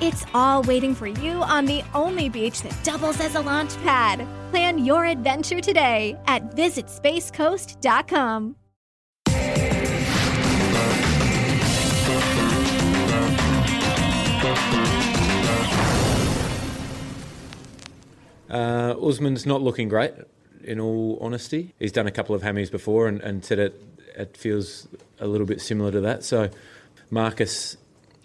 It's all waiting for you on the only beach that doubles as a launch pad. Plan your adventure today at visitspacecoast.com. Uh, Usman's not looking great, in all honesty. He's done a couple of hammies before and, and said it, it feels a little bit similar to that. So Marcus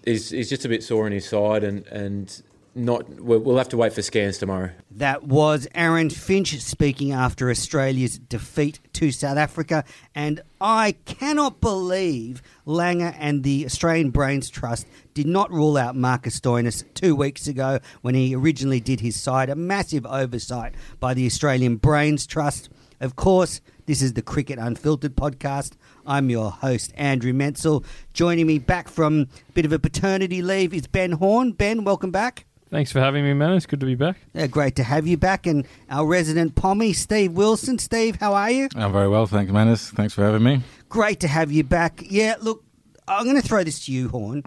is he's just a bit sore on his side and, and not we'll have to wait for scans tomorrow. That was Aaron Finch speaking after Australia's defeat to South Africa. And I cannot believe Langer and the Australian Brains Trust did not rule out Marcus Stoinis two weeks ago when he originally did his side. A massive oversight by the Australian Brains Trust. Of course, this is the Cricket Unfiltered podcast. I'm your host, Andrew Menczel. Joining me back from a bit of a paternity leave is Ben Horne. Ben, welcome back. Thanks for having me, man. It's good to be back. Yeah, great to have you back. And our resident pommy, Steve Wilson. Steve, how are you? I'm very well, thanks, Menners. Thanks for having me. Great to have you back. Yeah, look, I'm going to throw this to you, Horne.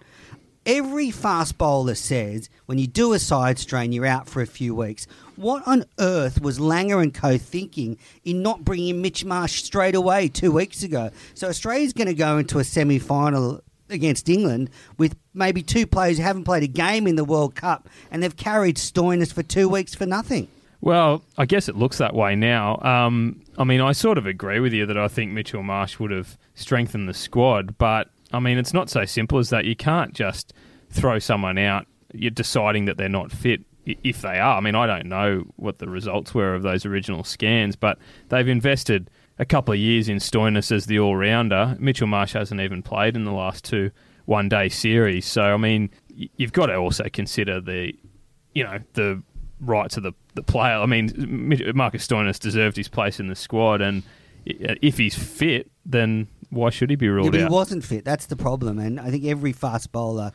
Every fast bowler says when you do a side strain, you're out for a few weeks. What on earth was Langer and co thinking in not bringing Mitch Marsh straight away two weeks ago? So Australia's going to go into a semi final against England with maybe two players who haven't played a game in the World Cup and they've carried Stoinis for two weeks for nothing. Well, I guess it looks that way now. Um, I mean, I sort of agree with you that I think Mitchell Marsh would have strengthened the squad, but I mean, it's not so simple as that. You can't just throw someone out. You're deciding that they're not fit if they are. I mean, I don't know what the results were of those original scans, but they've invested a couple of years in Stoinis as the all rounder. Mitchell Marsh hasn't even played in the last two one day series. So, I mean, you've got to also consider the, you know, the rights of the, the player. I mean, Marcus Stoinis deserved his place in the squad, and if he's fit, then why should he be ruled yeah, but out? He wasn't fit. That's the problem, and I think every fast bowler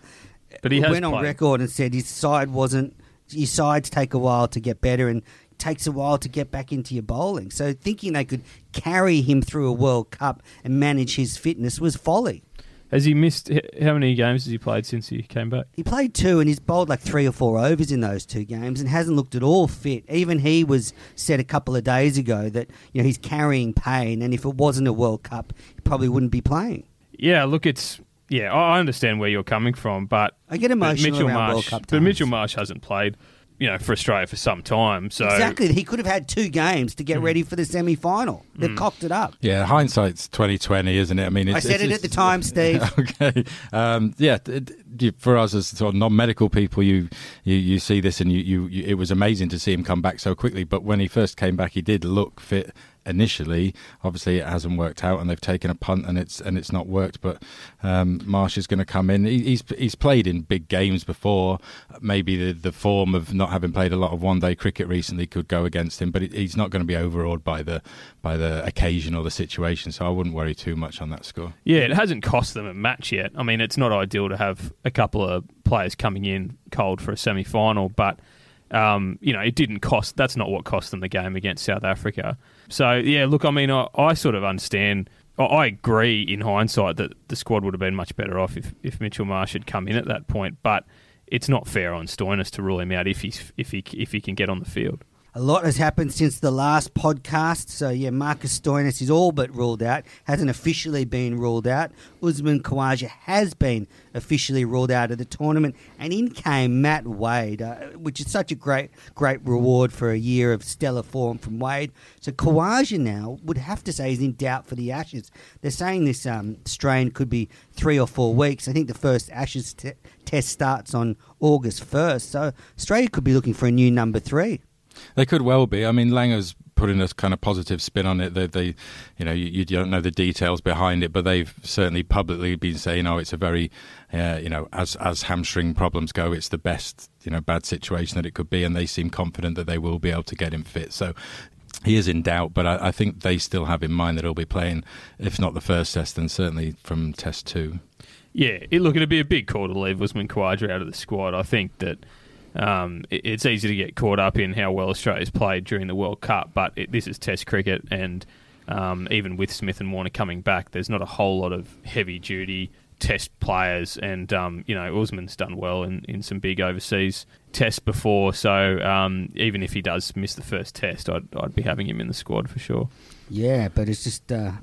but he went on played. record and said his side wasn't. Your sides take a while to get better, and takes a while to get back into your bowling. So thinking they could carry him through a World Cup and manage his fitness was folly. Has he missed? How many games has he played since he came back? He played two, and he's bowled like three or four overs in those two games, and hasn't looked at all fit. Even he was said a couple of days ago that you know he's carrying pain, and if it wasn't a World Cup, he probably wouldn't be playing. Yeah, look, it's yeah, I understand where you're coming from, but I get emotional Mitchell around Marsh, World Cup Times. but. Mitchell Marsh hasn't played you know, for Australia for some time. So exactly, he could have had two games to get mm. ready for the semi-final. They've mm. cocked it up. Yeah, hindsight's twenty twenty, isn't it? I mean, I said it at the time, Steve. okay, um, yeah. It, for us as sort of non-medical people, you, you you see this, and you, you, you it was amazing to see him come back so quickly. But when he first came back, he did look fit initially. Obviously, it hasn't worked out, and they've taken a punt, and it's and it's not worked. But um, Marsh is going to come in. He, he's he's played in big games before. Maybe the the form of not having played a lot of one day cricket recently could go against him, but it, he's not going to be overawed by the by the occasion or the situation. So I wouldn't worry too much on that score. Yeah, it hasn't cost them a match yet. I mean, it's not ideal to have a couple of players coming in cold for a semi final, but. Um, you know, it didn't cost. That's not what cost them the game against South Africa. So yeah, look, I mean, I, I sort of understand. I, agree in hindsight that the squad would have been much better off if, if Mitchell Marsh had come in at that point, but it's not fair on Stoinis to rule him out if he's if he if he can get on the field. A lot has happened since the last podcast. So, yeah, Marcus Stoinis is all but ruled out, hasn't officially been ruled out. Usman Khawaja has been officially ruled out of the tournament. And in came Matt Wade, uh, which is such a great, great reward for a year of stellar form from Wade. So, Khawaja now would have to say is in doubt for the Ashes. They're saying this um, strain could be three or four weeks. I think the first Ashes t- test starts on August 1st. So, Australia could be looking for a new number three. They could well be. I mean, Langer's putting a kind of positive spin on it. They, they you know, you, you, don't know the details behind it, but they've certainly publicly been saying, "Oh, it's a very, uh, you know, as as hamstring problems go, it's the best, you know, bad situation that it could be," and they seem confident that they will be able to get him fit. So he is in doubt, but I, I, think they still have in mind that he'll be playing, if not the first test, then certainly from test two. Yeah, it, look, it'd be a big call to leave Usman Khawaja out of the squad. I think that um, it's easy to get caught up in how well Australia's played during the World Cup, but it, this is Test cricket, and um, even with Smith and Warner coming back, there's not a whole lot of heavy duty Test players, and um, you know Usman's done well in, in some big overseas tests before. So um, even if he does miss the first test, I'd I'd be having him in the squad for sure. Yeah, but it's just uh,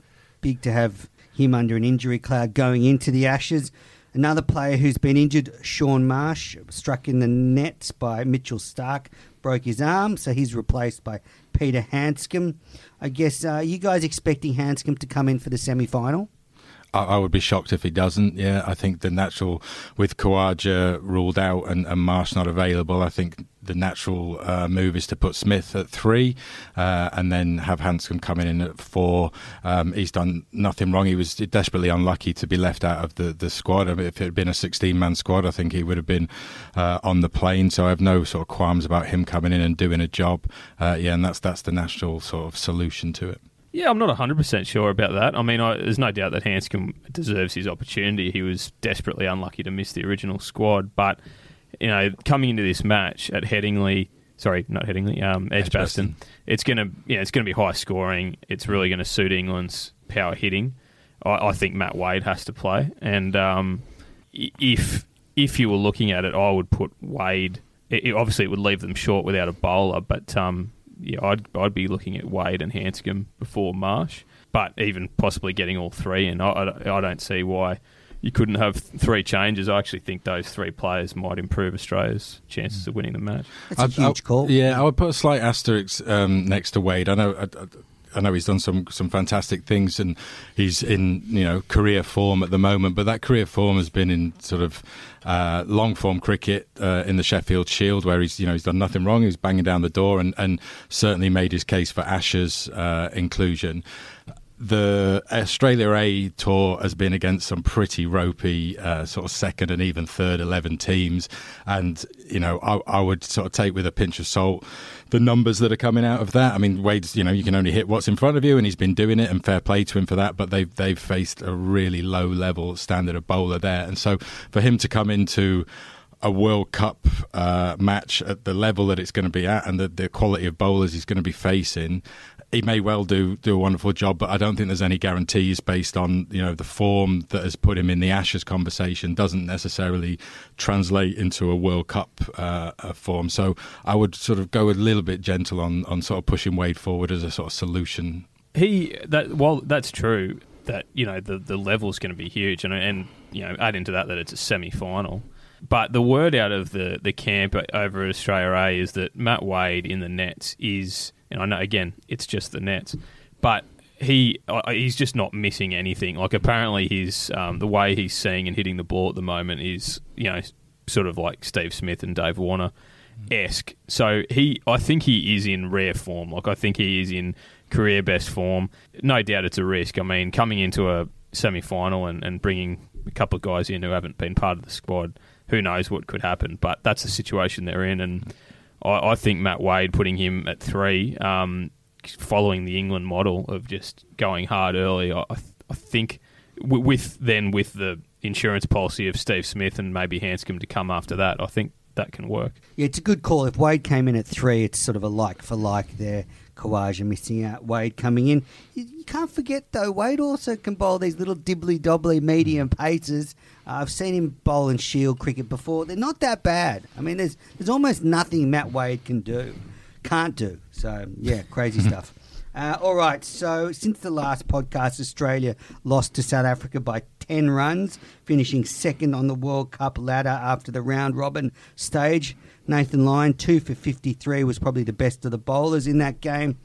big to have him under an injury cloud going into the Ashes. Another player who's been injured, Shaun Marsh, struck in the nets by Mitchell Starc, broke his arm, so he's replaced by Peter Handscomb. I guess uh, you guys expecting Handscomb to come in for the semi final? I, would be shocked if he doesn't. Yeah, I think the natural with Khawaja ruled out and, and Marsh not available. I think the natural uh, move is to put Smith at three uh, and then have Handscomb coming in at four. Um, he's done nothing wrong. He was desperately unlucky to be left out of the, the squad. I mean, if it had been a 16 man squad, I think he would have been uh, on the plane. So I have no sort of qualms about him coming in and doing a job. Uh, yeah, and that's that's the natural sort of solution to it. Yeah, I'm not 100% sure about that. I mean, I, there's no doubt that Handscomb deserves his opportunity. He was desperately unlucky to miss the original squad. But, you know, coming into this match at Headingley, sorry, not Headingley, um, Edgbaston, it's going to you know, it's going to be high scoring. It's really going to suit England's power hitting. I, I, think Matt Wade has to play. And um, if if you were looking at it, I would put Wade. It, obviously, it would leave them short without a bowler, but um, yeah, I'd I'd be looking at Wade and Handscomb before Marsh, but even possibly getting all three. And I, I, I don't see why you couldn't have three changes. I actually think those three players might improve Australia's chances of winning the match. That's a huge I, call. Yeah, I would put a slight asterisk um, next to Wade. I know. I, I know he's done some some fantastic things and he's in you know career form at the moment, but that career form has been in sort of uh, long form cricket uh, in the Sheffield Shield, where he's you know he's done nothing wrong. He's banging down the door and, and certainly made his case for Ashes uh, inclusion the Australia A tour has been against some pretty ropey uh, sort of second and even third 11 teams. And, you know, I, I, would sort of take with a pinch of salt the numbers that are coming out of that. I mean, Wade's, you know, you can only hit what's in front of you, and he's been doing it, and fair play to him for that. But they've, they've faced a really low level standard of bowler there. And so for him to come into a World Cup uh, match at the level that it's going to be at and the, the quality of bowlers he's going to be facing, he may well do do a wonderful job, but I don't think there's any guarantees based on you know the form that has put him in the Ashes conversation doesn't necessarily translate into a World Cup uh, form. So I would sort of go a little bit gentle on on sort of pushing Wade forward as a sort of solution. He that while that's true that you know the the level is going to be huge, and and you know add into that that it's a semi final. But the word out of the, the camp over at Australia A is that Matt Wade in the nets is and I know again it's just the Nets, but he uh, he's just not missing anything. Like apparently he's um, the way he's seeing and hitting the ball at the moment is you know sort of like Steve Smith and Dave Warner esque. So he I think he is in rare form. Like I think he is in career best form. No doubt it's a risk. I mean coming into a semi final and, and bringing a couple of guys in who haven't been part of the squad. Who knows what could happen? But that's the situation they're in, and I, I think Matt Wade putting him at three, um, following the England model of just going hard early, I, I think with then with the insurance policy of Steve Smith and maybe Handscomb to come after that, I think that can work. Yeah, it's a good call. If Wade came in at three, it's sort of a like for like there. Khawaja missing out, Wade coming in. You, you, can't forget though, Wade also can bowl these little dibbly dobbly medium paces. Uh, I've seen him bowl in Shield cricket before. They're not that bad. I mean, there's there's almost nothing Matt Wade can do, can't do. So yeah, crazy stuff. Uh, all right, so since the last podcast, Australia lost to South Africa by 10 runs, finishing second on the World Cup ladder after the round robin stage. Nathan Lyon, 2 for 53, was probably the best of the bowlers in that game.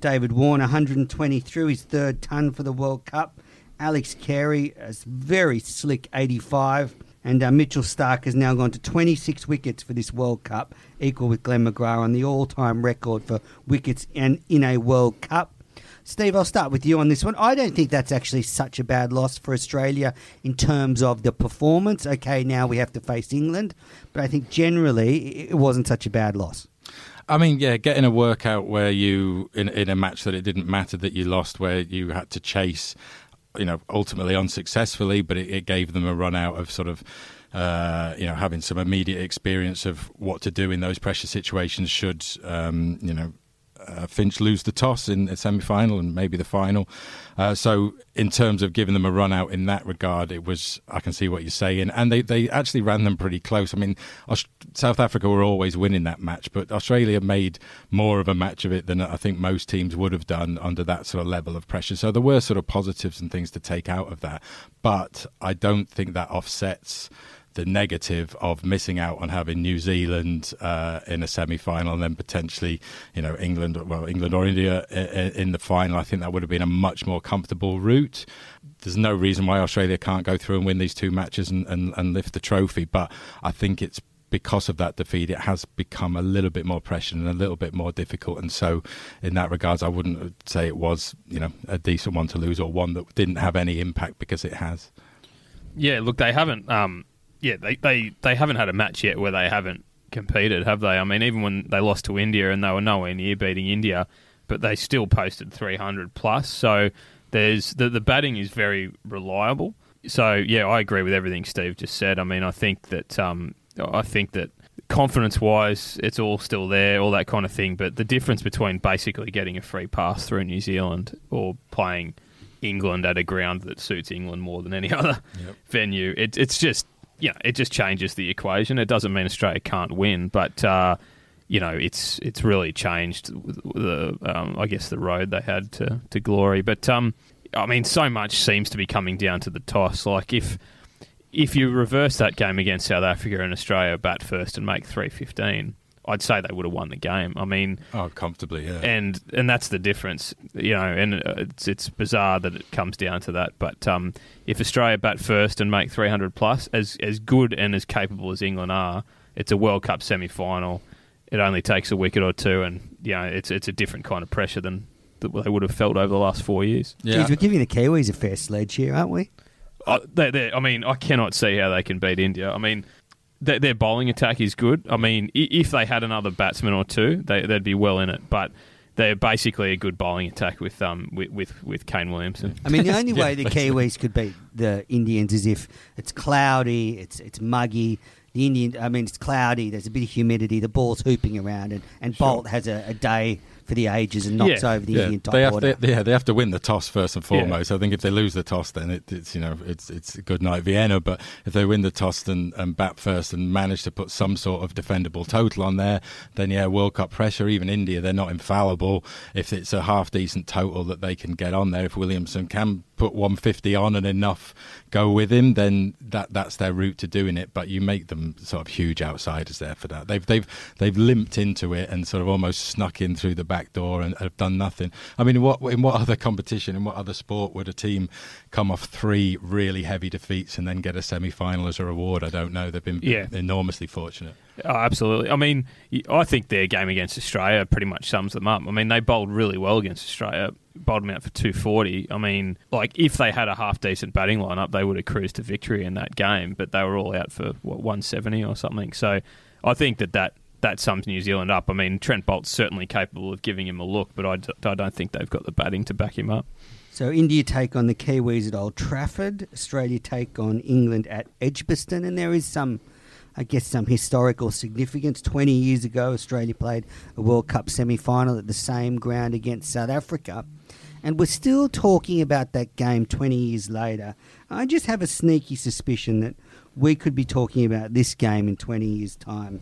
David Warner, 120 through his third ton for the World Cup. Alex Carey, a very slick 85. And uh, Mitchell Starc has now gone to 26 wickets for this World Cup, equal with Glenn McGrath on the all time record for wickets in, in a World Cup. Steve, I'll start with you on this one. I don't think that's actually such a bad loss for Australia in terms of the performance. Okay, now we have to face England, but I think generally it wasn't such a bad loss. I mean, yeah, getting a workout where you in in a match that it didn't matter that you lost, where you had to chase, you know, ultimately unsuccessfully, but it, it gave them a run out of sort of. Uh, you know, having some immediate experience of what to do in those pressure situations should, um, you know, uh, Finch lose the toss in the semi final and maybe the final. Uh, so, in terms of giving them a run out in that regard, it was, I can see what you're saying. And they, they actually ran them pretty close. I mean, Aus- South Africa were always winning that match, but Australia made more of a match of it than I think most teams would have done under that sort of level of pressure. So, there were sort of positives and things to take out of that. But I don't think that offsets the negative of missing out on having New Zealand uh, in a semi-final and then potentially, you know, England, well, England or India in the final. I think that would have been a much more comfortable route. There's no reason why Australia can't go through and win these two matches and, and, and lift the trophy, but I think it's because of that defeat, it has become a little bit more pressure and a little bit more difficult. And so, in that regards, I wouldn't say it was, you know, a decent one to lose or one that didn't have any impact because it has. Yeah, look, they haven't. Um, yeah, they, they, they haven't had a match yet where they haven't competed, have they? I mean, even when they lost to India and they were nowhere near beating India, but they still posted 300 plus. So there's the the batting is very reliable. So yeah, I agree with everything Steve just said. I mean, I think that um, I think that confidence wise, it's all still there, all that kind of thing. But the difference between basically getting a free pass through New Zealand or playing England at a ground that suits England more than any other yep. venue, it, it's just know, it just changes the equation. It doesn't mean Australia can't win, but uh, you know, it's it's really changed the um, I guess the road they had to, to glory. But um, I mean, so much seems to be coming down to the toss. Like if if you reverse that game against South Africa and Australia, bat first and make three fifteen, I'd say they would have won the game. I mean, oh, comfortably, yeah. And and that's the difference, you know. And uh, it's it's bizarre that it comes down to that. But um, if Australia bat first and make 300 plus, as as good and as capable as England are, it's a World Cup semi final. It only takes a wicket or two, and you know, it's it's a different kind of pressure than that they would have felt over the last four years. Yeah, Jeez, we're giving the Kiwis a fair sledge here, aren't we? Uh, they, I mean, I cannot see how they can beat India. I mean, their, their bowling attack is good. I mean, if they had another batsman or two, they, would be well in it. But they're basically a good bowling attack with um with with, with Kane Williamson. I mean, the only yeah, way the Kiwis could beat the Indians is if it's cloudy, it's it's muggy. The Indian, I mean, it's cloudy. There's a bit of humidity. The ball's hooping around, and, and sure. Boult has a, a day for the ages and knocks yeah. over the yeah. Indian top they have, order. They, yeah, they have to win the toss first and foremost. Yeah. I think if they lose the toss, then it, it's you know it's it's a good night Vienna. But if they win the toss and, and bat first and manage to put some sort of defendable total on there, then yeah, World Cup pressure. Even India, they're not infallible. If it's a half decent total that they can get on there, if Williamson can put 150 on and enough go with him, then that that's their route to doing it. But you make them sort of huge outsiders there for that. They've they've they've limped into it and sort of almost snuck in through the back door and have done nothing. I mean, what in what other competition, in what other sport would a team come off three really heavy defeats and then get a semi final as a reward? I don't know. They've been yeah. enormously fortunate. Oh, absolutely. I mean, I think their game against Australia pretty much sums them up. I mean, they bowled really well against Australia, bowled them out for 240. I mean, like, if they had a half decent batting lineup, they would have cruised to victory in that game, but they were all out for, what, 170 or something. So I think that that, that sums New Zealand up. I mean, Trent Boult's certainly capable of giving him a look, but I, I don't think they've got the batting to back him up. So India take on the Kiwis at Old Trafford, Australia take on England at Edgbaston, and there is some I guess, some historical significance. 20 years ago, Australia played a World Cup semi final at the same ground against South Africa. And we're still talking about that game 20 years later. I just have a sneaky suspicion that we could be talking about this game in 20 years' time.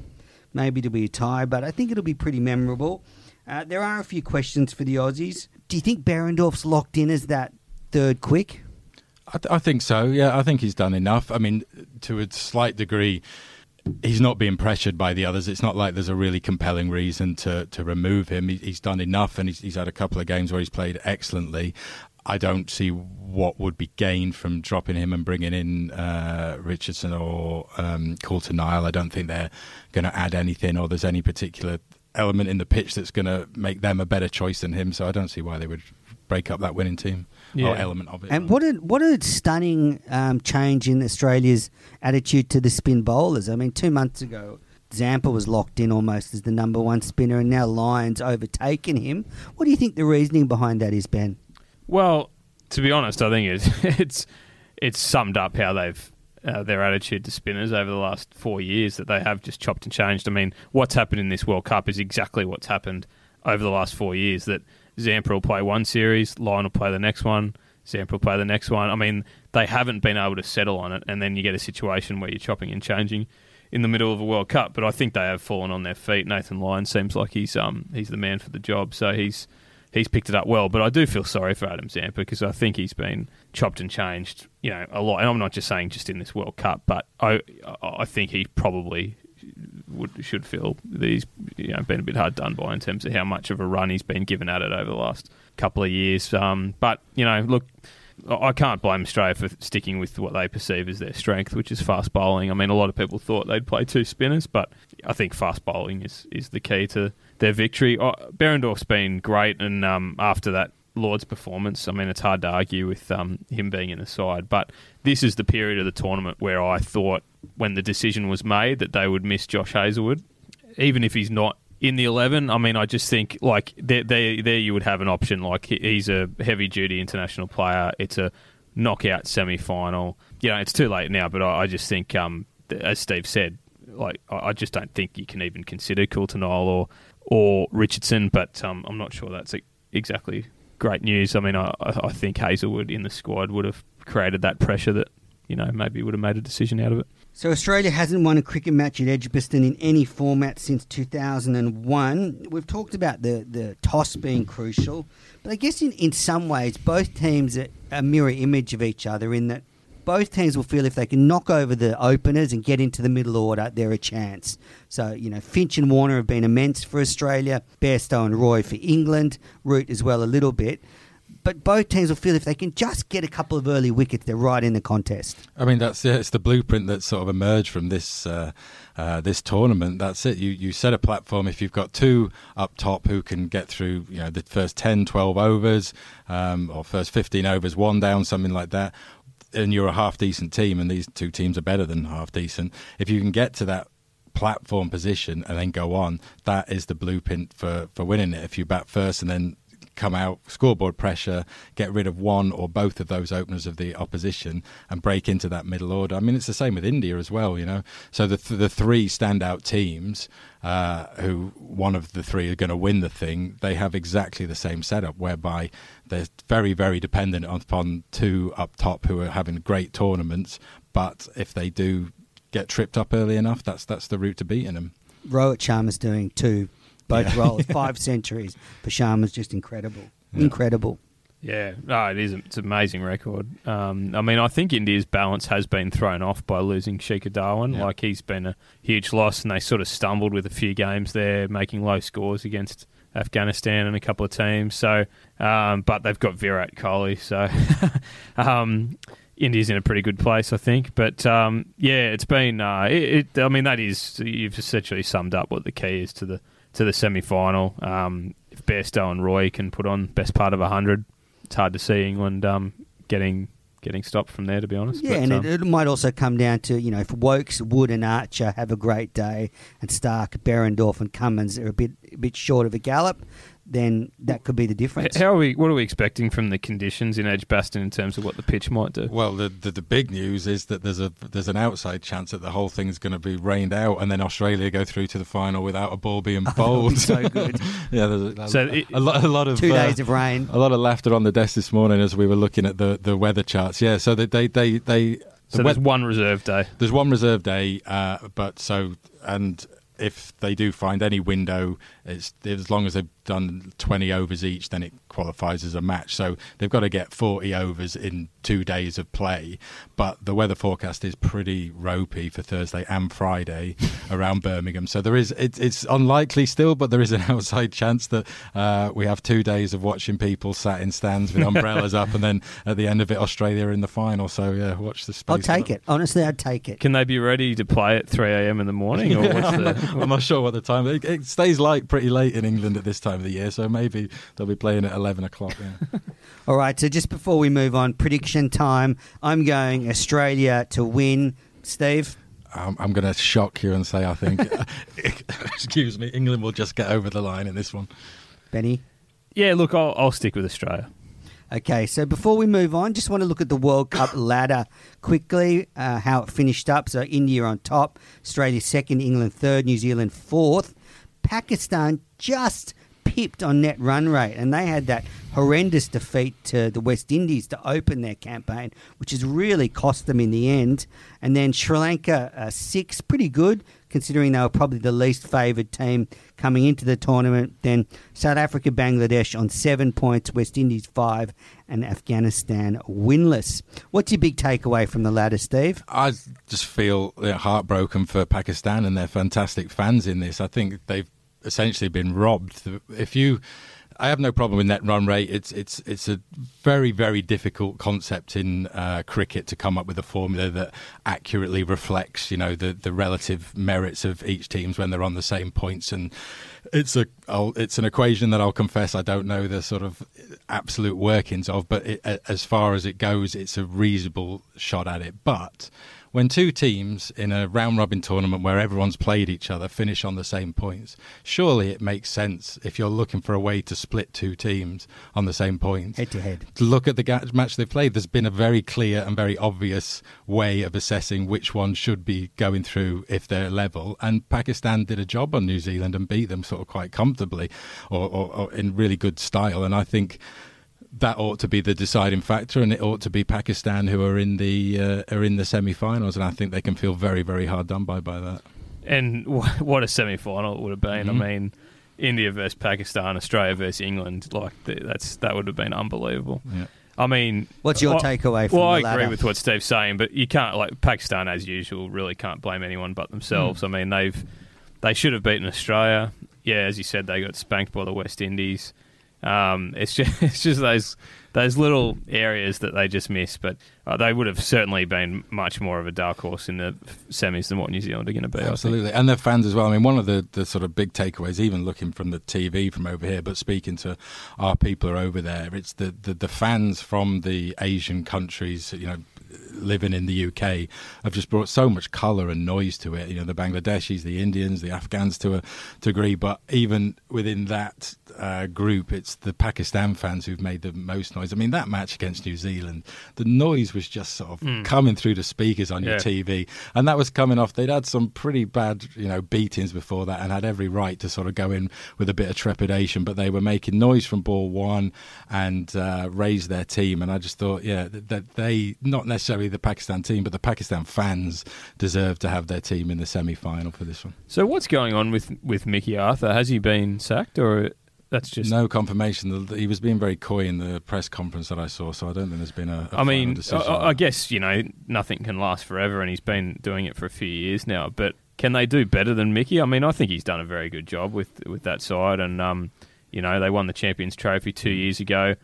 Maybe it'll be a tie, but I think it'll be pretty memorable. Uh, there are a few questions for the Aussies. Do you think Behrendorff's locked in as that third quick? I, th- I think so. Yeah, I think he's done enough. I mean, to a slight degree, he's not being pressured by the others. It's not like there's a really compelling reason to, to remove him. He, he's done enough, and he's, he's had a couple of games where he's played excellently. I don't see what would be gained from dropping him and bringing in uh, Richardson or um, Coulter Nile. I don't think they're going to add anything, or there's any particular element in the pitch that's going to make them a better choice than him. So I don't see why they would break up that winning team yeah. or element of it. And what a what a stunning um, change in Australia's attitude to the spin bowlers. I mean, two months ago, Zampa was locked in almost as the number one spinner, and now Lyon's overtaken him. What do you think the reasoning behind that is, Ben? Well, to be honest, I think it's it's it's summed up how they've uh, their attitude to spinners over the last four years that they have just chopped and changed. I mean, what's happened in this World Cup is exactly what's happened over the last four years. That Zampa will play one series, Lyon will play the next one, Zampa will play the next one. I mean, they haven't been able to settle on it, and then you get a situation where you're chopping and changing in the middle of a World Cup. But I think they have fallen on their feet. Nathan Lyon seems like he's um he's the man for the job, so he's he's picked it up well. But I do feel sorry for Adam Zampa because I think he's been chopped and changed, you know, a lot. And I'm not just saying just in this World Cup, but I I think he probably would should feel that he's you know been a bit hard done by in terms of how much of a run he's been given at it over the last couple of years. Um, but you know, look. I can't blame Australia for sticking with what they perceive as their strength, which is fast bowling. I mean, a lot of people thought they'd play two spinners, but I think fast bowling is, is the key to their victory. Oh, Behrendorff's been great, and um, after that Lord's performance, I mean, it's hard to argue with um, him being in the side. But this is the period of the tournament where I thought, when the decision was made, that they would miss Josh Hazlewood, even if he's not in the 11 i mean i just think like there, there, there you would have an option. Like he's a heavy duty international player. It's a knockout semi-final. You know it's too late now but i, I just think um, as steve said like I, I just don't think you can even consider Coulter-Nile or or richardson but um, i'm not sure that's exactly great news i mean I, I think Hazlewood in the squad would have created that pressure that you know maybe would have made a decision out of it So Australia hasn't won a cricket match at Edgbaston in any format since 2001. We've talked about the, the toss being crucial, but I guess in, in some ways both teams are a mirror image of each other in that both teams will feel if they can knock over the openers and get into the middle order, they're a chance. So, you know, Finch and Warner have been immense for Australia, Bairstow and Roy for England, Root as well a little bit. But both teams will feel if they can just get a couple of early wickets, they're right in the contest. I mean, that's yeah, it's the blueprint that sort of emerged from this uh, uh, this tournament. That's it. You you set a platform. If you've got two up top who can get through, you know, the first 10, 12 overs um, or first fifteen overs, one down, something like that, and you're a half decent team, and these two teams are better than half decent. If you can get to that platform position and then go on, that is the blueprint for for winning it. If you bat first and then come out, scoreboard pressure, get rid of one or both of those openers of the opposition, and break into that middle order. I mean, it's the same with India as well, you know. So the th- the three standout teams, uh, who one of the three are going to win the thing, they have exactly the same setup, whereby they're very very dependent upon two up top who are having great tournaments. But if they do get tripped up early enough, that's that's the route to beating them. Rohit Sharma's doing two, both Yeah. roles, five centuries. For Sharma's just incredible. Yeah. Incredible. Yeah, no, it is. It's an amazing record. Um, I mean, I think India's balance has been thrown off by losing Shikhar Dhawan. Yeah. Like he's been a huge loss, and they sort of stumbled with a few games there, making low scores against Afghanistan and a couple of teams. So, um, but they've got Virat Kohli, so um, India's in a pretty good place, I think. But um, yeah, it's been. Uh, it, it, I mean, that is you've essentially summed up what the key is to the to the semi final. Um, if Bairstow and Roy can put on best part of hundred, it's hard to see England um, getting getting stopped from there. To be honest, Yeah, But, and um, it, it might also come down to, you know, if Woakes, Wood, and Archer have a great day, and Starc, Behrendorff, and Cummins are a bit a bit short of a gallop, then that could be the difference. How are we? What are we expecting from the conditions in Edgbaston in terms of what the pitch might do? Well, the, the the big news is that there's a there's an outside chance that the whole thing's going to be rained out, and then Australia go through to the final without a ball being That would bowled. be so good. yeah, there's a, So a, it- a lot, a lot of Two uh, days of rain. a lot of laughter on the desk this morning as we were looking at the, the weather charts. Yeah, so they they they, they the So there's wea- one reserve day. there's one reserve day, uh, but so and if they do find any window, it's as long as they've done 20 overs each, then it qualifies as a match. So they've got to get 40 overs in two days of play. But the weather forecast is pretty ropey for Thursday and Friday around Birmingham. So there is it, it's unlikely still, but there is an outside chance that uh, we have two days of watching people sat in stands with umbrellas up, and then at the end of it, Australia in the final. So yeah, watch the space. I'll take that. it. Honestly, I'd take it. Can they be ready to play at 3 a.m. in the morning? Or what's the, I'm not sure what the time. It, it stays light pretty late in England at this time of the year, so maybe they'll be playing at 11 o'clock. Yeah. All right, so just before we move on, prediction time. I'm going Australia to win. Steve? I'm, I'm going to shock you and say I think, excuse me, England will just get over the line in this one. Benny? Yeah, look, I'll, I'll stick with Australia. Okay, so before we move on, just want to look at the World Cup ladder quickly, uh, how it finished up. So India on top, Australia second, England third, New Zealand fourth. Pakistan just pipped on net run rate, and they had that horrendous defeat to the West Indies to open their campaign, which has really cost them in the end. And then Sri Lanka uh, six, pretty good considering they were probably the least favoured team coming into the tournament. Then South Africa, Bangladesh on seven points, West Indies five, and Afghanistan winless. What's your big takeaway from the ladder, Steve? I just feel heartbroken for Pakistan and their fantastic fans in this. I think they've essentially been robbed. If you I have no problem with net run rate. It's it's it's a very very difficult concept in uh, cricket to come up with a formula that accurately reflects you know the the relative merits of each teams when they're on the same points and it's a I'll, it's an equation that I'll confess I don't know the sort of absolute workings of, but it, as far as it goes, it's a reasonable shot at it. But when two teams in a round robin tournament where everyone's played each other finish on the same points, surely it makes sense if you're looking for a way to split two teams on the same points. Head to head. Look at the match they've played. There's been a very clear and very obvious way of assessing which one should be going through if they're level. And Pakistan did a job on New Zealand and beat them sort of quite comfortably or, or, or in really good style. And I think that ought to be the deciding factor, and it ought to be Pakistan who are in the uh, are in the semi-finals, and I think they can feel very very hard done by by that. And what a semi-final it would have been! Mm-hmm. I mean, India versus Pakistan, Australia versus England, like that's that would have been unbelievable. Yeah. I mean, what's your takeaway? From well, I ladder? agree with what Steve's saying, but you can't like Pakistan as usual. Really can't blame anyone but themselves. Mm. I mean, they've they should have beaten Australia. Yeah, as you said, they got spanked by the West Indies. Um, it's just it's just those those little areas that they just miss, but uh, they would have certainly been much more of a dark horse in the semis than what New Zealand are going to be. Absolutely, and their fans as well. I mean, one of the, the sort of big takeaways, even looking from the TV from over here, but speaking to our people are over there, it's the, the, the fans from the Asian countries, you know, living in the UK have just brought so much colour and noise to it. You know, the Bangladeshis, the Indians, the Afghans to a degree, but even within that uh, group, it's the Pakistan fans who've made the most noise. I mean, that match against New Zealand, the noise was just sort of mm. coming through the speakers on yeah. your TV, and that was coming off. They'd had some pretty bad, you know, beatings before that, and had every right to sort of go in with a bit of trepidation. But they were making noise from ball one and uh, raise their team, and I just thought, yeah, that they not necessarily the Pakistan team, but the Pakistan fans deserve to have their team in the semi-final for this one. So, what's going on with with Mickey Arthur? Has he been sacked, or that's just no confirmation. He was being very coy in the press conference that I saw, so I don't think there's been a. a I mean, I, I guess you know nothing can last forever, and he's been doing it for a few years now. But can they do better than Mickey? I mean, I think he's done a very good job with with that side, and um, you know they won the Champions Trophy two years ago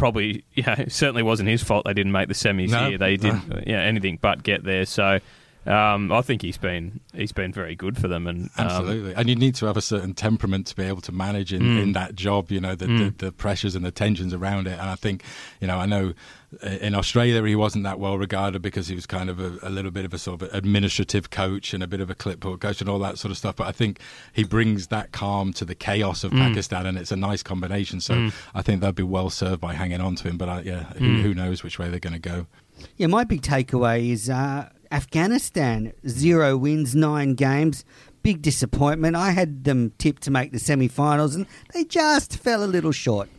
probably, yeah, it certainly wasn't his fault they didn't make the semis no, here. They didn't, no. yeah, anything but get there. So. Um, I think he's been he's been very good for them, and um, absolutely. And you need to have a certain temperament to be able to manage in, mm. in that job. You know the, mm. the, the pressures and the tensions around it. And I think you know I know in Australia, he wasn't that well regarded because he was kind of a, a, little bit of a sort of administrative coach and a bit of a clipboard coach and all that sort of stuff. But I think he brings that calm to the chaos of mm. Pakistan, and it's a nice combination. So mm. I think they'll be well served by hanging on to him. But uh, yeah, mm. who, who, knows which way they're going to go? Yeah, my big takeaway is uh, Afghanistan zero wins, nine games. Big disappointment. I had them tipped to make the semi-finals, and they just fell a little short.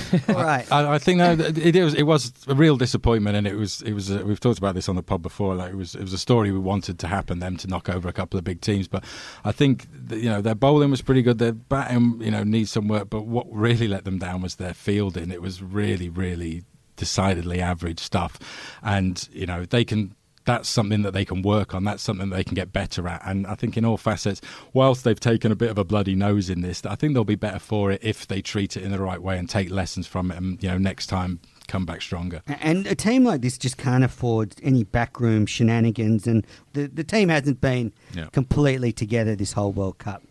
right. I, I, think no, it was it was a real disappointment, and it was it was a, we've talked about this on the pod before. Like it was it was a story we wanted to happen, them to knock over a couple of big teams. But I think you know their bowling was pretty good. Their batting you know needs some work, but what really let them down was their fielding. It was really really decidedly average stuff, and you know they can that's something that they can work on. That's something that they can get better at. And I think in all facets, whilst they've taken a bit of a bloody nose in this, I think they'll be better for it if they treat it in the right way and take lessons from it. And you know, next time come back stronger. And a team like this just can't afford any backroom shenanigans. And the the team hasn't been yeah. completely together this whole World Cup.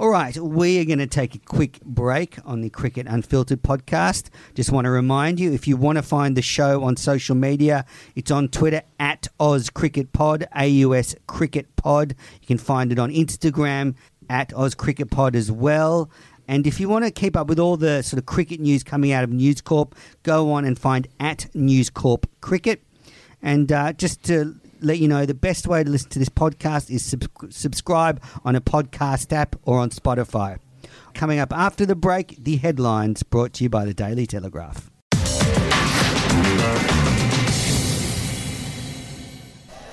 All right, we are going to take a quick break on the Cricket Unfiltered podcast. Just want to remind you if you want to find the show on social media, it's on Twitter at Oz Cricket Pod, AUS Cricket Pod. You can find it on Instagram at Oz Cricket Pod as well. And if you want to keep up with all the sort of cricket news coming out of News Corp, go on and find at News Corp Cricket. And uh, just to let you know, the best way to listen to this podcast is sub- subscribe on a podcast app or on Spotify. Coming up after the break, the headlines brought to you by the Daily Telegraph.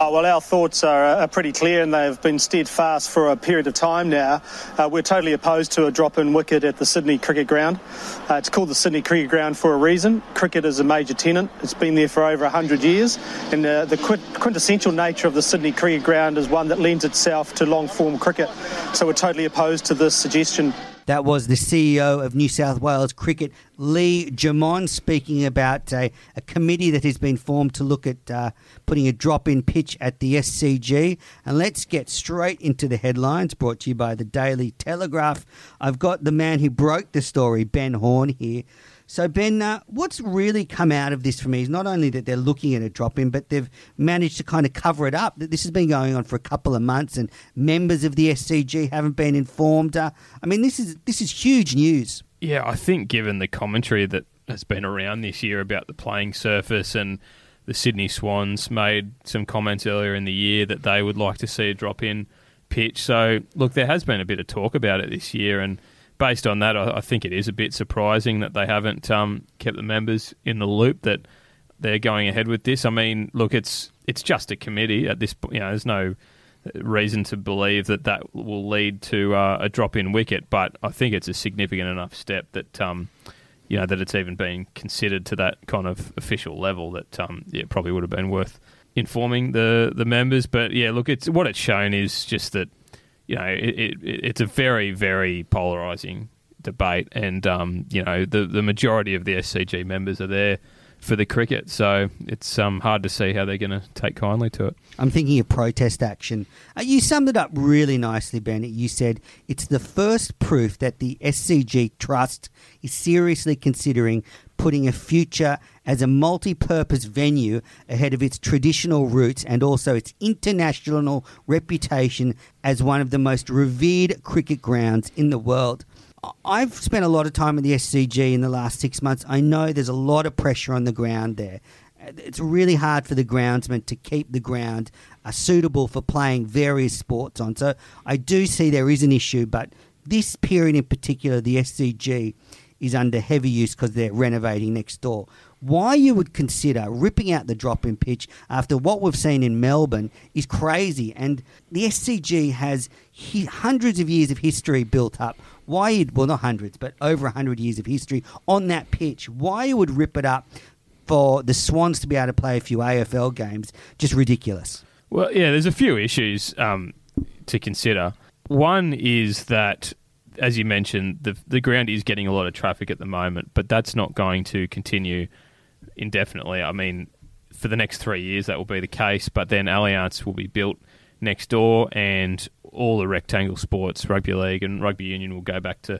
Oh, well, our thoughts are, are, pretty clear and they've been steadfast for a period of time now. Uh, we're totally opposed to a drop in wicket at the Sydney Cricket Ground. Uh, it's called the Sydney Cricket Ground for a reason. Cricket is a major tenant, it's been there for over 100 years, and uh, the quintessential nature of the Sydney Cricket Ground is one that lends itself to long form cricket. So we're totally opposed to this suggestion. That was the CEO of New South Wales Cricket, Lee Germon, speaking about a, a committee that has been formed to look at uh, putting a drop in pitch at the SCG. And let's get straight into the headlines brought to you by the Daily Telegraph. I've got the man who broke the story, Ben Horne, here. So, Ben, uh, what's really come out of this for me is not only that they're looking at a drop in, but they've managed to kind of cover it up. That this has been going on for a couple of months, and members of the SCG haven't been informed. Uh, I mean, this is this is huge news. Yeah, I think given the commentary that has been around this year about the playing surface and the Sydney Swans made some comments earlier in the year that they would like to see a drop in pitch. So, look, there has been a bit of talk about it this year, and based on that, I, I, think it is a bit surprising that they haven't um, kept the members in the loop that they're going ahead with this. I mean, look, it's it's just a committee at this point. You know, there's no reason to believe that that will lead to uh, a drop in wicket, but I think it's a significant enough step that. Um, you know that it's even been considered to that kind of official level that um, yeah probably would have been worth informing the the members. But yeah, look, it's what it's shown is just that you know, it, it, it's a very, very polarizing debate, and um, you know, the the majority of the SCG members are there for the cricket, so it's um, hard to see how they're going to take kindly to it. I'm thinking of protest action. Uh, you summed it up really nicely, Bennett. You said it's the first proof that the SCG Trust is seriously considering putting a future as a multi purpose venue ahead of its traditional roots and also its international reputation as one of the most revered cricket grounds in the world. I've spent a lot of time at the SCG in the last six months. I know there's a lot of pressure on the ground there. It's really hard for the groundsman to keep the ground uh, suitable for playing various sports on. So I do see there is an issue, but this period in particular, the SCG is under heavy use because they're renovating next door. Why you would consider ripping out the drop in pitch after what we've seen in Melbourne is crazy. And the SCG has hundreds of years of history built up. Why, well, not hundreds, but over 100 years of history on that pitch. Why you would rip it up for the Swans to be able to play a few AFL games, just ridiculous. Well, yeah, there's a few issues um, to consider. One is that as you mentioned, the the ground is getting a lot of traffic at the moment, but that's not going to continue indefinitely. I mean, for the next three years, that will be the case. But then Allianz will be built next door, and all the rectangle sports, rugby league and rugby union, will go back to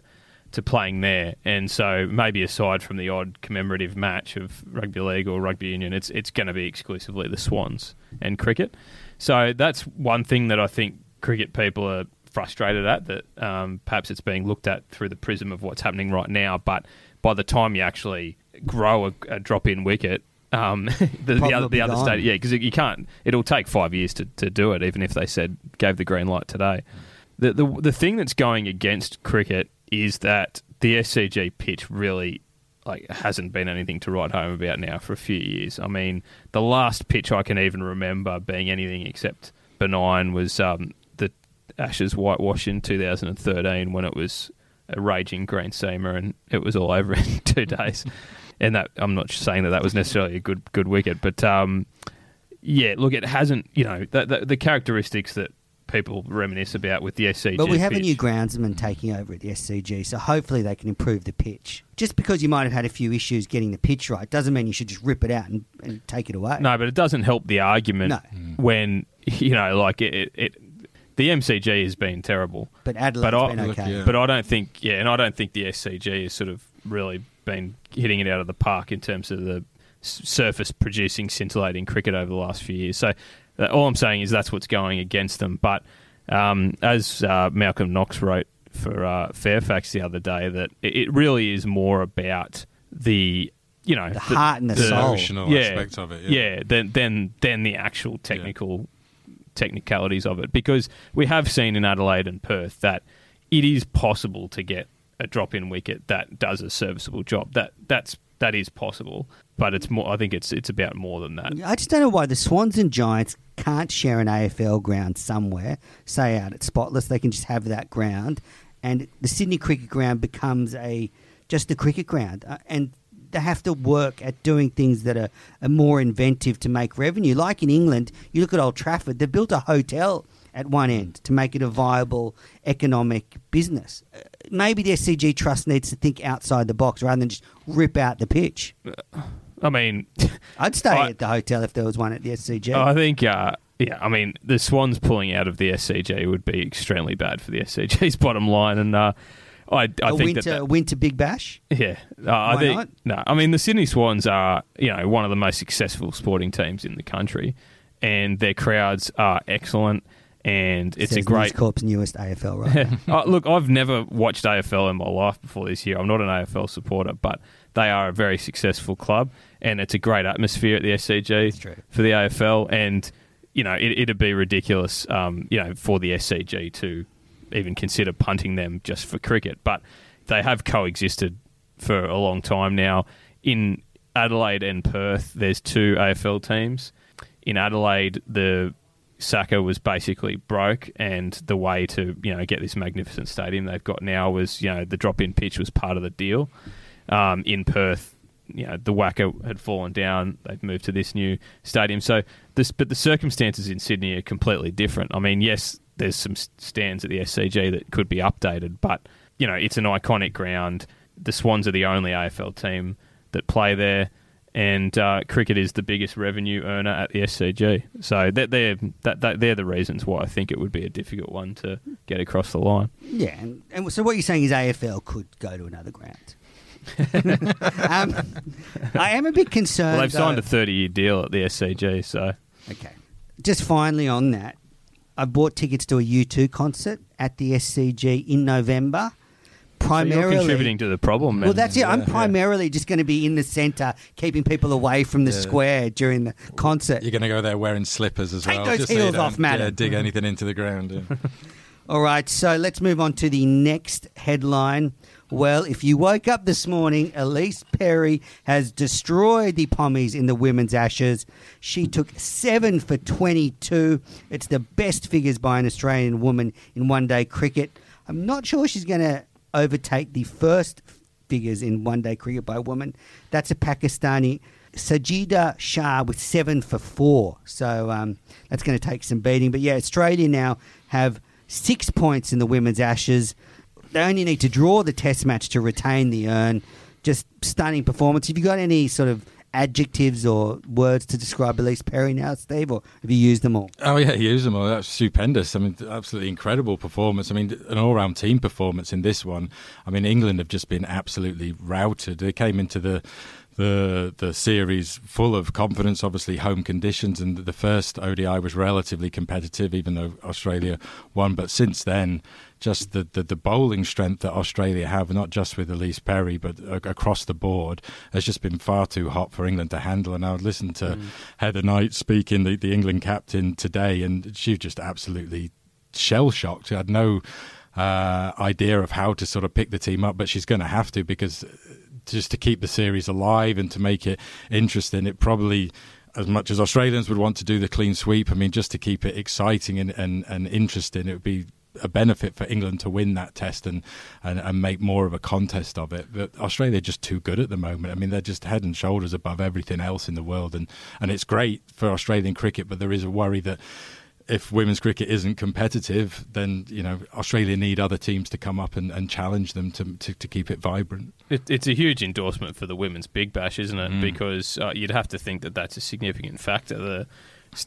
to playing there. And so maybe aside from the odd commemorative match of rugby league or rugby union, it's it's going to be exclusively the Swans and cricket. So that's one thing that I think cricket people are frustrated at that um, perhaps it's being looked at through the prism of what's happening right now. But by the time you actually grow a, a drop in wicket, um, the, the, other, the other state, yeah, because you can't. It'll take five years to, to do it, even if they said gave the green light today. The, the the thing that's going against cricket is that the SCG pitch really like hasn't been anything to write home about now for a few years. I mean, the last pitch I can even remember being anything except benign was um, the Ashes whitewash in 2013 when it was a raging green seamer and it was all over in two days. And that I'm not saying that that was necessarily a good good wicket, but um, yeah, look, it hasn't. You know, the, the, the, characteristics that people reminisce about with the SCG. But we have pitch. a new groundsman taking over at the SCG, so hopefully they can improve the pitch. Just because you might have had a few issues getting the pitch right doesn't mean you should just rip it out and, and take it away. No, but it doesn't help the argument no. when you know, like it, it the MCG has been terrible. But Adelaide's I- been Look, okay. yeah. But I don't think, yeah, and I don't think the SCG has sort of really been hitting it out of the park in terms of the surface producing scintillating cricket over the last few years. So uh, all I'm saying is that's what's going against them. But um, as uh, Malcolm Knox wrote for uh, Fairfax the other day, that it, it really is more about the you know The heart and the soul. Emotional yeah, aspect of it. Yeah, than than than the actual technical technicalities of it because we have seen in Adelaide and Perth that it is possible to get a drop in wicket that does a serviceable job. That that's that is possible, but it's more. I think it's it's about more than that. I just don't know why the Swans and Giants can't share an AFL ground somewhere, say out at Spotless. They can just have that ground, and the Sydney Cricket Ground becomes a just a cricket ground, uh, and they have to work at doing things that are, are more inventive to make revenue. Like in England, you look at Old Trafford; they built a hotel at one end to make it a viable economic business. Uh, maybe the SCG Trust needs to think outside the box rather than just rip out the pitch. I mean, I'd stay I- at the hotel if there was one at the SCG. I think. Uh, yeah, I mean, the Swans pulling out of the SCG would be extremely bad for the SCG's bottom line, and uh, I, I a think winter, that, that winter Big Bash. Yeah, uh, I think not? no. I mean, the Sydney Swans are you know one of the most successful sporting teams in the country, and their crowds are excellent, and it's Says a great. News Corp's newest AFL right? Uh, look, I've never watched AFL in my life before this year. I'm not an AFL supporter, but they are a very successful club, and it's a great atmosphere at the SCG for the AFL. And you know, it, it'd be ridiculous, um, you know, for the SCG to even consider punting them just for cricket. But they have coexisted for a long time now. In Adelaide and Perth, there's two AFL teams. In Adelaide, the SACA was basically broke, and the way to you know get this magnificent stadium they've got now was you know the drop-in pitch was part of the deal. Um, in Perth, you know the WACA had fallen down. They've moved to this new stadium. So this, but the circumstances in Sydney are completely different. I mean, yes, there's some stands at the SCG that could be updated, but you know it's an iconic ground. The Swans are the only AFL team that play there, and uh, cricket is the biggest revenue earner at the SCG. So that they're that, that they're the reasons why I think it would be a difficult one to get across the line. yeah, and, and so what you're saying is AFL could go to another ground. um, I am a bit concerned. Well, they've signed though- a 30 year deal at the SCG, so Okay. Just finally on that, I bought tickets to a U2 concert at the SCG in November. So Primarily, you're contributing to the problem. well, and- that's it. I'm yeah. primarily just going to be in the centre, keeping people away from the Yeah. square during the concert. You're going to go there wearing slippers as Take well. those just so you heels don't, off, madam. Yeah, dig anything into the ground. yeah. All right, so let's move on to the next headline. Well, if you woke up this morning, Ellyse Perry has destroyed the Pommies in the women's ashes. She took seven for 22. It's the best figures by an Australian woman in one day cricket. I'm not sure she's going to overtake the first figures in one day cricket by a woman. That's a Pakistani. Sajida Shah with seven for four. So um, that's going to take some beating. But yeah, Australia now have six points in the women's ashes. They only need to draw the test match to retain the urn. Just stunning performance. Have you got any sort of adjectives or words to describe Ellyse Perry now, Steve, or have you used them all? Oh yeah, use them all. That's stupendous. I mean, absolutely incredible performance. I mean, an all-round team performance in this one. I mean, England have just been absolutely routed. They came into the the the series full of confidence. Obviously, home conditions, and the first ODI was relatively competitive, even though Australia won. But since then, just the, the, the bowling strength that Australia have, not just with Ellyse Perry, but a- across the board, has just been far too hot for England to handle. And I would listen to Heather Knight speaking, the, the England captain today, and she was just absolutely shell shocked. She had no uh, idea of how to sort of pick the team up, but she's going to have to because just to keep the series alive and to make it interesting, it probably. As much as Australians would want to do the clean sweep, I mean, just to keep it exciting and, and, and interesting, it would be a benefit for England to win that test and, and, and make more of a contest of it. But Australia are just too good at the moment. I mean, they're just head and shoulders above everything else in the world, and, and it's great for Australian cricket. But there is a worry that if women's cricket isn't competitive, then you know Australia need other teams to come up and, and challenge them to, to to keep it vibrant. It, it's a huge endorsement for the women's Big Bash, isn't it? Mm. Because uh, you'd have to think that that's a significant factor, the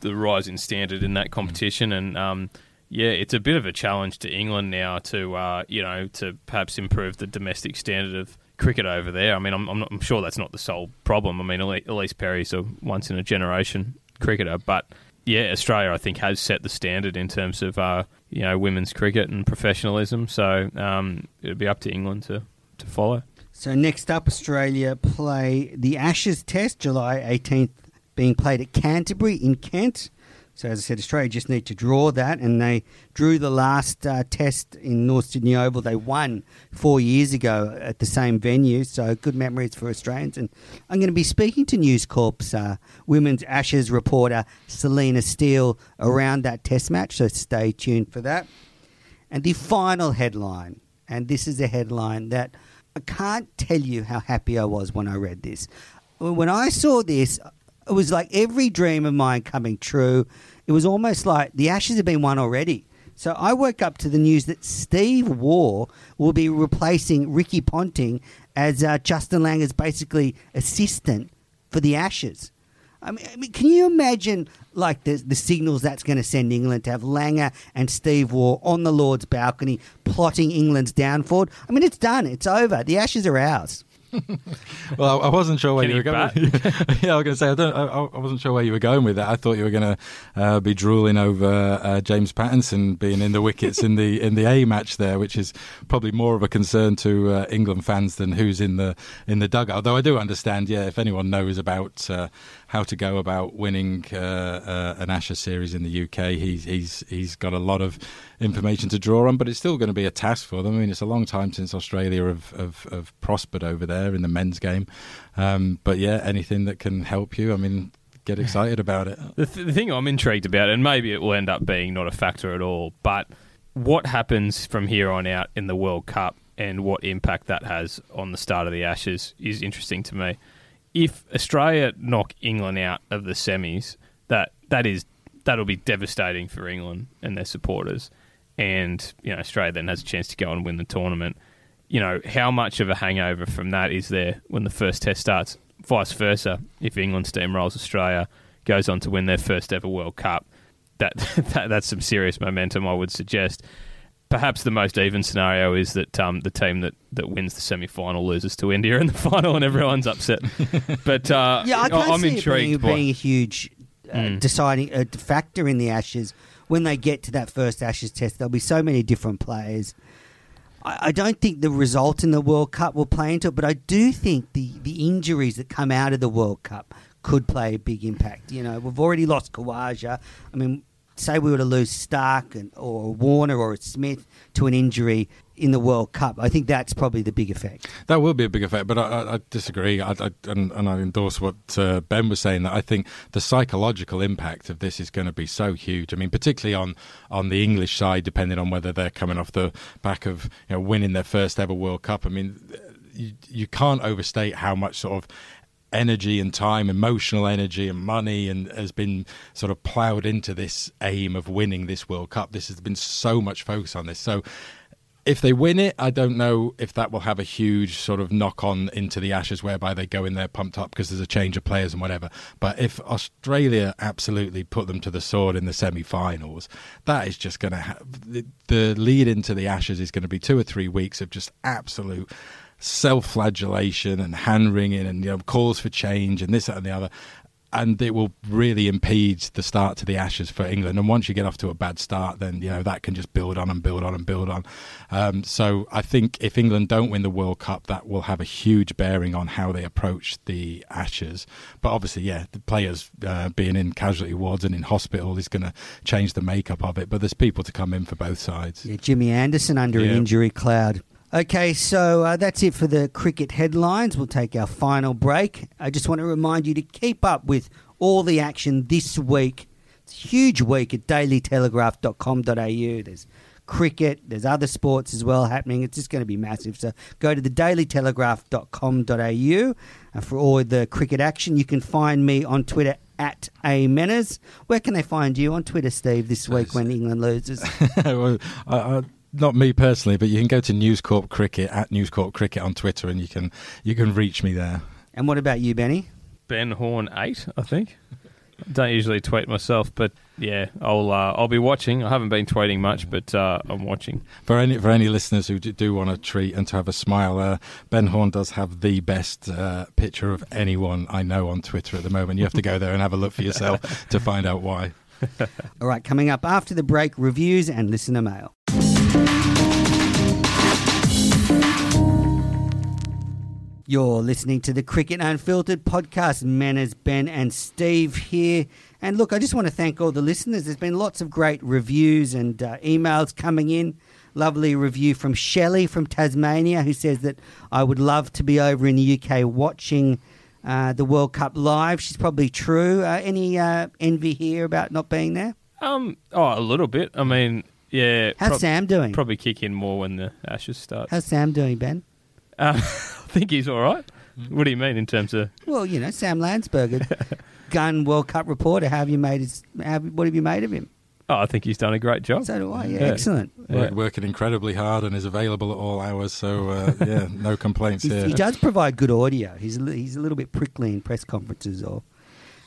the rise in standard in that competition, and um, Yeah, it's a bit of a challenge to England now to uh, you know to perhaps improve the domestic standard of cricket over there. I mean, I'm, I'm, not, I'm sure that's not the sole problem. I mean, Ellyse Perry's a once in a generation cricketer, but yeah, Australia I think has set the standard in terms of uh, you know women's cricket and professionalism. So um, it'll be up to England to to follow. So next up, Australia play the Ashes Test, July 18th, being played at Canterbury in Kent. So as I said, Australia just need to draw that, and they drew the last uh, test in North Sydney Oval. They won four years ago at the same venue, so good memories for Australians. And I'm going to be speaking to News Corp's uh, women's Ashes reporter Selena Steele around that test match, so stay tuned for that. And the final headline, and this is a headline that I can't tell you how happy I was when I read this. When I saw this, it was like every dream of mine coming true. It was almost like the Ashes have been won already. So I woke up to the news that Steve Waugh will be replacing Ricky Ponting as uh, Justin Langer's basically assistant for the Ashes. I mean, I mean, can you imagine like the the signals that's going to send England to have Langer and Steve Waugh on the Lord's balcony plotting England's downfall? I mean, it's done. It's over. The Ashes are ours. well, I wasn't sure where Can you were going. yeah, I was going to say I, don't, I, I, wasn't sure where you were going with that. I thought you were going to uh, be drooling over uh, James Pattinson being in the wickets in the in the A match there, which is probably more of a concern to uh, England fans than who's in the in the dugout. Though I do understand, yeah, if anyone knows about uh, how to go about winning uh, uh, an Ashes series in the UK. He's he's he's got a lot of information to draw on, but it's still going to be a task for them. I mean, it's a long time since Australia have have, have prospered over there in the men's game. Um, but yeah, anything that can help you, I mean. Get excited about it. The, th- the thing I'm intrigued about, and maybe it will end up being not a factor at all, but what happens from here on out in the World Cup and what impact that has on the start of the Ashes is interesting to me if Australia knock England out of the semis, that that is that'll be devastating for England and their supporters. And you know, Australia then has a chance to go and win the tournament. You know, how much of a hangover from that is there when the first test starts? Vice versa, if England steamrolls Australia, goes on to win their first ever World Cup, that, that that's some serious momentum, I would suggest perhaps the most even scenario is that um, the team that, that wins the semi final loses to India in the final and everyone's upset. but uh, yeah, I can't I'm see intrigued it being, by, being a huge uh, Mm. deciding uh, factor in the Ashes. When they get to that first Ashes test, there'll be so many different players. I, I don't think the result in the World Cup will play into it, but I do think the, the injuries that come out of the World Cup could play a big impact. You know, we've already lost Khawaja. I mean, say we were to lose Starc and, or Warner or Smith to an injury in the World Cup, I think that's probably the big effect. That will be a big effect, but I, I, disagree. I, I, and, and I endorse what uh, Ben was saying. That I think the psychological impact of this is going to be so huge. I mean, particularly on on the English side, depending on whether they're coming off the back of you know winning their first ever World Cup. I mean, you, you can't overstate how much sort of energy and time, emotional energy and money, and has been sort of ploughed into this aim of winning this World Cup. This has been so much focus on this. So if they win it, I don't know if that will have a huge sort of knock on into the Ashes, whereby they go in there pumped up because there's a change of players and whatever. But if Australia absolutely put them to the sword in the semi-finals, that is just going to have the, the lead into the Ashes is going to be two or three weeks of just absolute self-flagellation and hand wringing and you know calls for change and this that, and the other and it will really impede the start to the Ashes for England. And once you get off to a bad start, then you know that can just build on and build on and build on. Um, so I think if England don't win the World Cup, that will have a huge bearing on how they approach the Ashes. But obviously, yeah, the players uh, being in casualty wards and in hospital is going to change the makeup of it. But there's people to come in for both sides. Yeah, Jimmy Anderson under an injury cloud. Okay, so uh, that's it for the cricket headlines. We'll take our final break. I just want to remind you to keep up with all the action this week. It's a huge week at dailytelegraph.com.au. There's cricket, there's other sports as well happening. It's just going to be massive. So go to the dailytelegraph.com.au uh, for all the cricket action. You can find me on Twitter at A. Where can they find you on Twitter, Steve, this week when England loses? well, I, I, not me personally, but you can go to News Corp Cricket at News Corp Cricket on Twitter, and you can you can reach me there. And what about you, Benny? Ben Horne eight, I think. Don't usually tweet myself, but yeah, I'll uh, I'll be watching. I haven't been tweeting much, but uh, I'm watching. For any for any listeners who do, do want a treat and to have a smile, uh, Ben Horne does have the best uh, picture of anyone I know on Twitter at the moment. You have to go there and have a look for yourself to find out why. All right, coming up after the break, reviews and listener mail. You're listening to the Cricket Unfiltered podcast. Menners, Ben, and Steve here. And look, I just want to thank all the listeners. There's been lots of great reviews and uh, emails coming in. Lovely review from Shelley from Tasmania, who says that I would love to be over in the UK watching uh, the World Cup live. She's probably true. Uh, any uh, envy here about not being there? Um, oh, a little bit. I mean, yeah. How's prob- Sam doing? Probably kick in more when the Ashes start. How's Sam doing, Ben? Uh, think he's all right. What do you mean in terms of? Well, you know, Sam Landsberger, gun World Cup reporter. How have you made his? How, what have you made of him? Oh, I think he's done a great job. So do I. Yeah, Yeah. excellent. Yeah. Working incredibly hard and is available at all hours. So uh, yeah, no complaints He, here. he does provide good audio. He's a, he's a little bit prickly in press conferences, or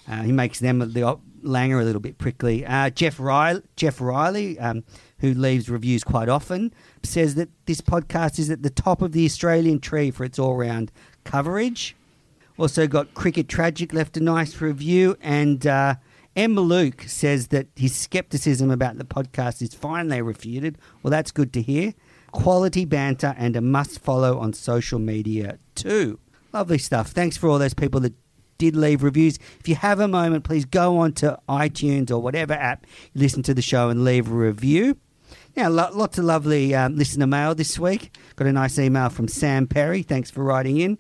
uh, he makes them the op- Langer a little bit prickly. Uh, Jeff Riley, Jeff Riley, um, who leaves reviews quite often, says that this podcast is at the top of the Australian tree for its all-round coverage. Also got Cricket Tragic left a nice review, and uh, Emma Luke says that his skepticism about the podcast is finally refuted. Well, that's good to hear. Quality banter and a must follow on social media too. Lovely stuff. Thanks for all those people that did leave reviews. If you have a moment, please go on to iTunes or whatever app you listen to the show and leave a review. Now, lo- lots of lovely um, listener mail this week. Got a nice email from Sam Perry. Thanks for writing in.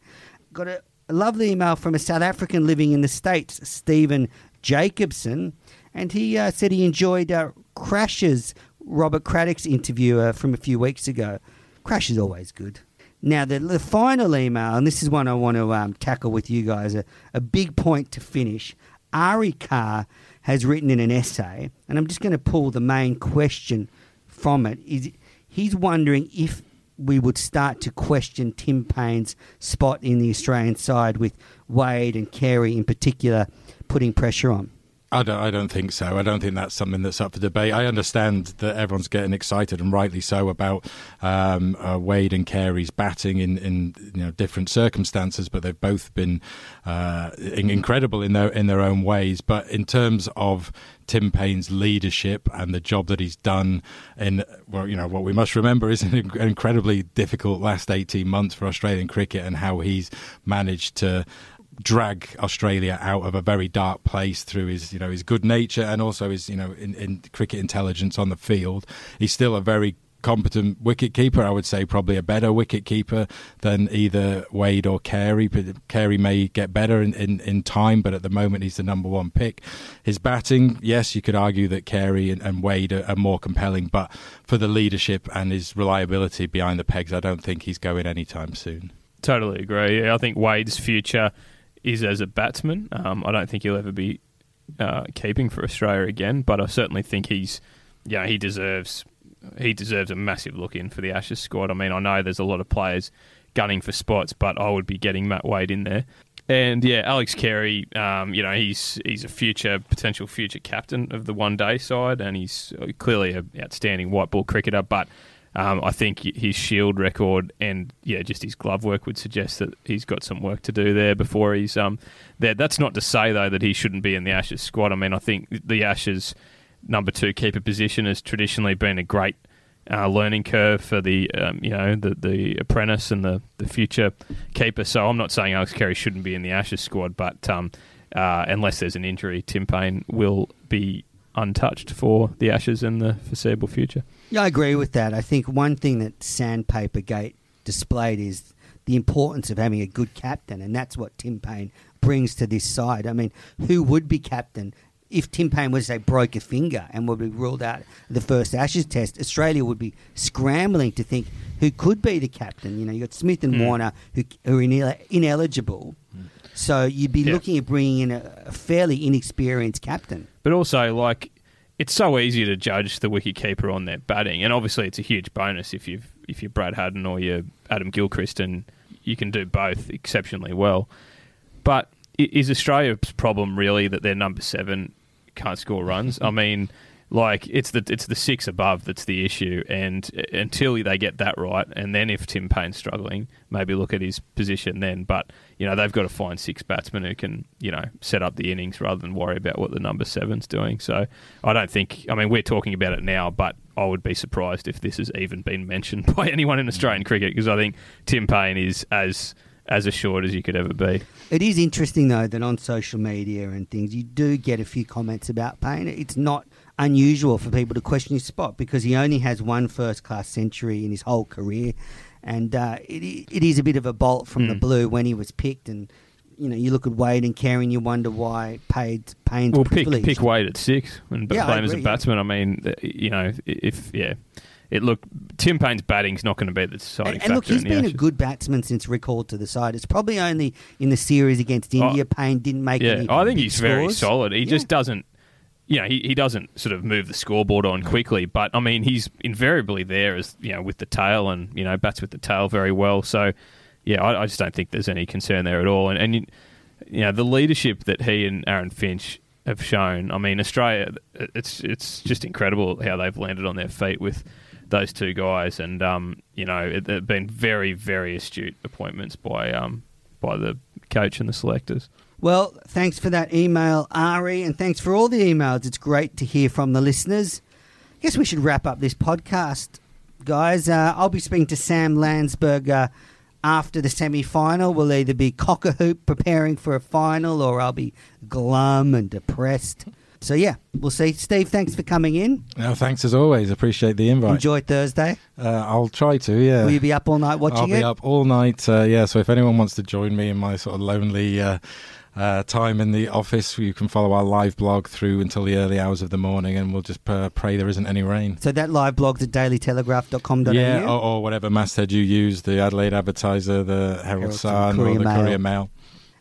Got a, a lovely email from a South African living in the States, Stephen Jacobson. And he uh, said he enjoyed uh, Crash's Robert Craddock's interview uh, from a few weeks ago. Crash is always good. Now, the, the final email, and this is one I want to um, tackle with you guys, a, a big point to finish. Ari Carr has written in an essay, and I'm just going to pull the main question from it. Is he's wondering if we would start to question Tim Paine's spot in the Australian side with Wade and Carey in particular putting pressure on. I don't, I don't think so. I don't think that's something that's up for debate. I understand that everyone's getting excited and rightly so about um, uh, Wade and Carey's batting in, in you know different circumstances, but they've both been uh, in- incredible in their in their own ways. But in terms of Tim Paine's leadership and the job that he's done in well, you know what we must remember is an incredibly difficult last eighteen months for Australian cricket and how he's managed to drag Australia out of a very dark place through his, you know, his good nature and also his, you know, in, in cricket intelligence on the field. He's still a very competent wicket keeper. I would say probably a better wicket keeper than either Wade or Carey. But Carey may get better in, in, in time, but at the moment he's the number one pick. His batting, yes, you could argue that Carey and, and Wade are, are more compelling, but for the leadership and his reliability behind the pegs, I don't think he's going anytime soon. Totally agree. I think Wade's future is as a batsman. Um, I don't think he'll ever be uh, keeping for Australia again, but I certainly think he's, yeah, he deserves he deserves a massive look in for the Ashes squad. I mean, I know there's a lot of players gunning for spots, but I would be getting Matt Wade in there. And yeah, Alex Carey, um, you know, he's he's a future potential future captain of the one day side, and he's clearly an outstanding white ball cricketer. But um, I think his Shield record and yeah, just his glove work would suggest that he's got some work to do there before he's um there. That's not to say though that he shouldn't be in the Ashes squad. I mean, I think the Ashes number two keeper position has traditionally been a great uh, learning curve for the um, you know the the apprentice and the the future keeper. So I'm not saying Alex Carey shouldn't be in the Ashes squad, but um, uh, unless there's an injury, Tim Paine will be untouched for the Ashes in the foreseeable future. Yeah, I agree with that. I think one thing that Sandpaper Gate displayed is the importance of having a good captain, and that's what Tim Paine brings to this side. I mean, who would be captain? If Tim Paine was to say broke a finger and would be ruled out the first Ashes test, Australia would be scrambling to think who could be the captain. You know, you got Smith and Mm. Warner who, who are inel- ineligible, so you'd be Yeah. looking at bringing in a, a fairly inexperienced captain. But also, like, it's so easy to judge the wicketkeeper on their batting, and obviously, it's a huge bonus if you if you're Brad Haddin or you're Adam Gilchrist, and you can do both exceptionally well. But is Australia's problem really that their number seven can't score runs? I mean, like it's the it's the six above that's the issue, and until they get that right, and then if Tim Paine's struggling, maybe look at his position then. But you know they've got to find six batsmen who can you know set up the innings rather than worry about what the number seven's doing. So I don't think. I mean, we're talking about it now, but I would be surprised if this has even been mentioned by anyone in Australian mm. cricket because I think Tim Paine is as as assured as you could ever be. It is interesting though that on social media and things you do get a few comments about Paine. It's not unusual for people to question his spot because he only has one first class century in his whole career, and uh, it, it is a bit of a bolt from the Mm. blue when he was picked. And you know, you look at Wade and Carey, and you wonder why paid Paine's Well, pick pick Wade at six and Yeah, play him as a agree, yeah. batsman. I mean, you know, if yeah, it look Tim Paine's batting's not going to be the deciding And, factor. and look, he's been a good batsman since recalled to the side. It's probably only in the series against India, Paine didn't make Oh. Yeah, any. I think he's very solid. He Yeah. just doesn't. You know, he, he doesn't sort of move the scoreboard on quickly, but I mean, he's invariably there as you know with the tail and you know bats with the tail very well. So, yeah, I, I just don't think there's any concern there at all. And, and you, you know, the leadership that he and Aaron Finch have shown. I mean, Australia, it's it's just incredible how they've landed on their feet with those two guys, and um, you know, it, they've been very very astute appointments by um by the coach and the selectors. Well, thanks for that email, Ari, and thanks for all the emails. It's great to hear from the listeners. I guess we should wrap up this podcast, guys. Uh, I'll be speaking to Sam Landsberger after the semi final. We'll either be cock a hoop preparing for a final or I'll be glum and depressed. So, yeah, we'll see. Steve, thanks for coming in. No, thanks as always. Appreciate the invite. Enjoy Thursday. Uh, I'll try to. Yeah. Will you be up all night watching I'll it? be up all night. Uh, yeah. So if anyone wants to join me in my sort of lonely uh, uh, time in the office, you can follow our live blog through until the early hours of the morning, and we'll just uh, pray there isn't any rain. So that live blog's at dailytelegraph.com.au. Yeah, or, or whatever masthead you use, the Adelaide Advertiser, the Herald Herald Sun, or the Mail. Courier Mail.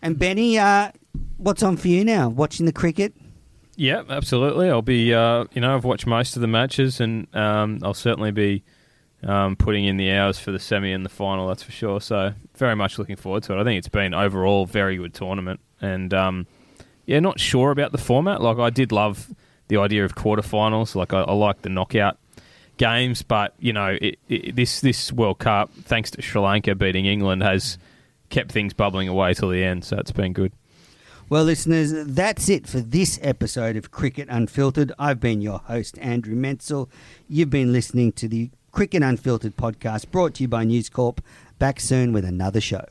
And Benny, uh, what's on for you now? Watching the cricket? Yeah, absolutely. I'll be, uh, you know, I've watched most of the matches, and um, I'll certainly be um, putting in the hours for the semi and the final. That's for sure. So very much looking forward to it. I think it's been overall very good tournament, and um, yeah, not sure about the format. Like I did love the idea of quarterfinals. Like I, I like the knockout games, but you know, it, it, this this World Cup, thanks to Sri Lanka beating England, has kept things bubbling away till the end. So it's been good. Well, listeners, that's it for this episode of Cricket Unfiltered. I've been your host, Andrew Menczel. You've been listening to the Cricket Unfiltered podcast brought to you by News Corp. Back soon with another show.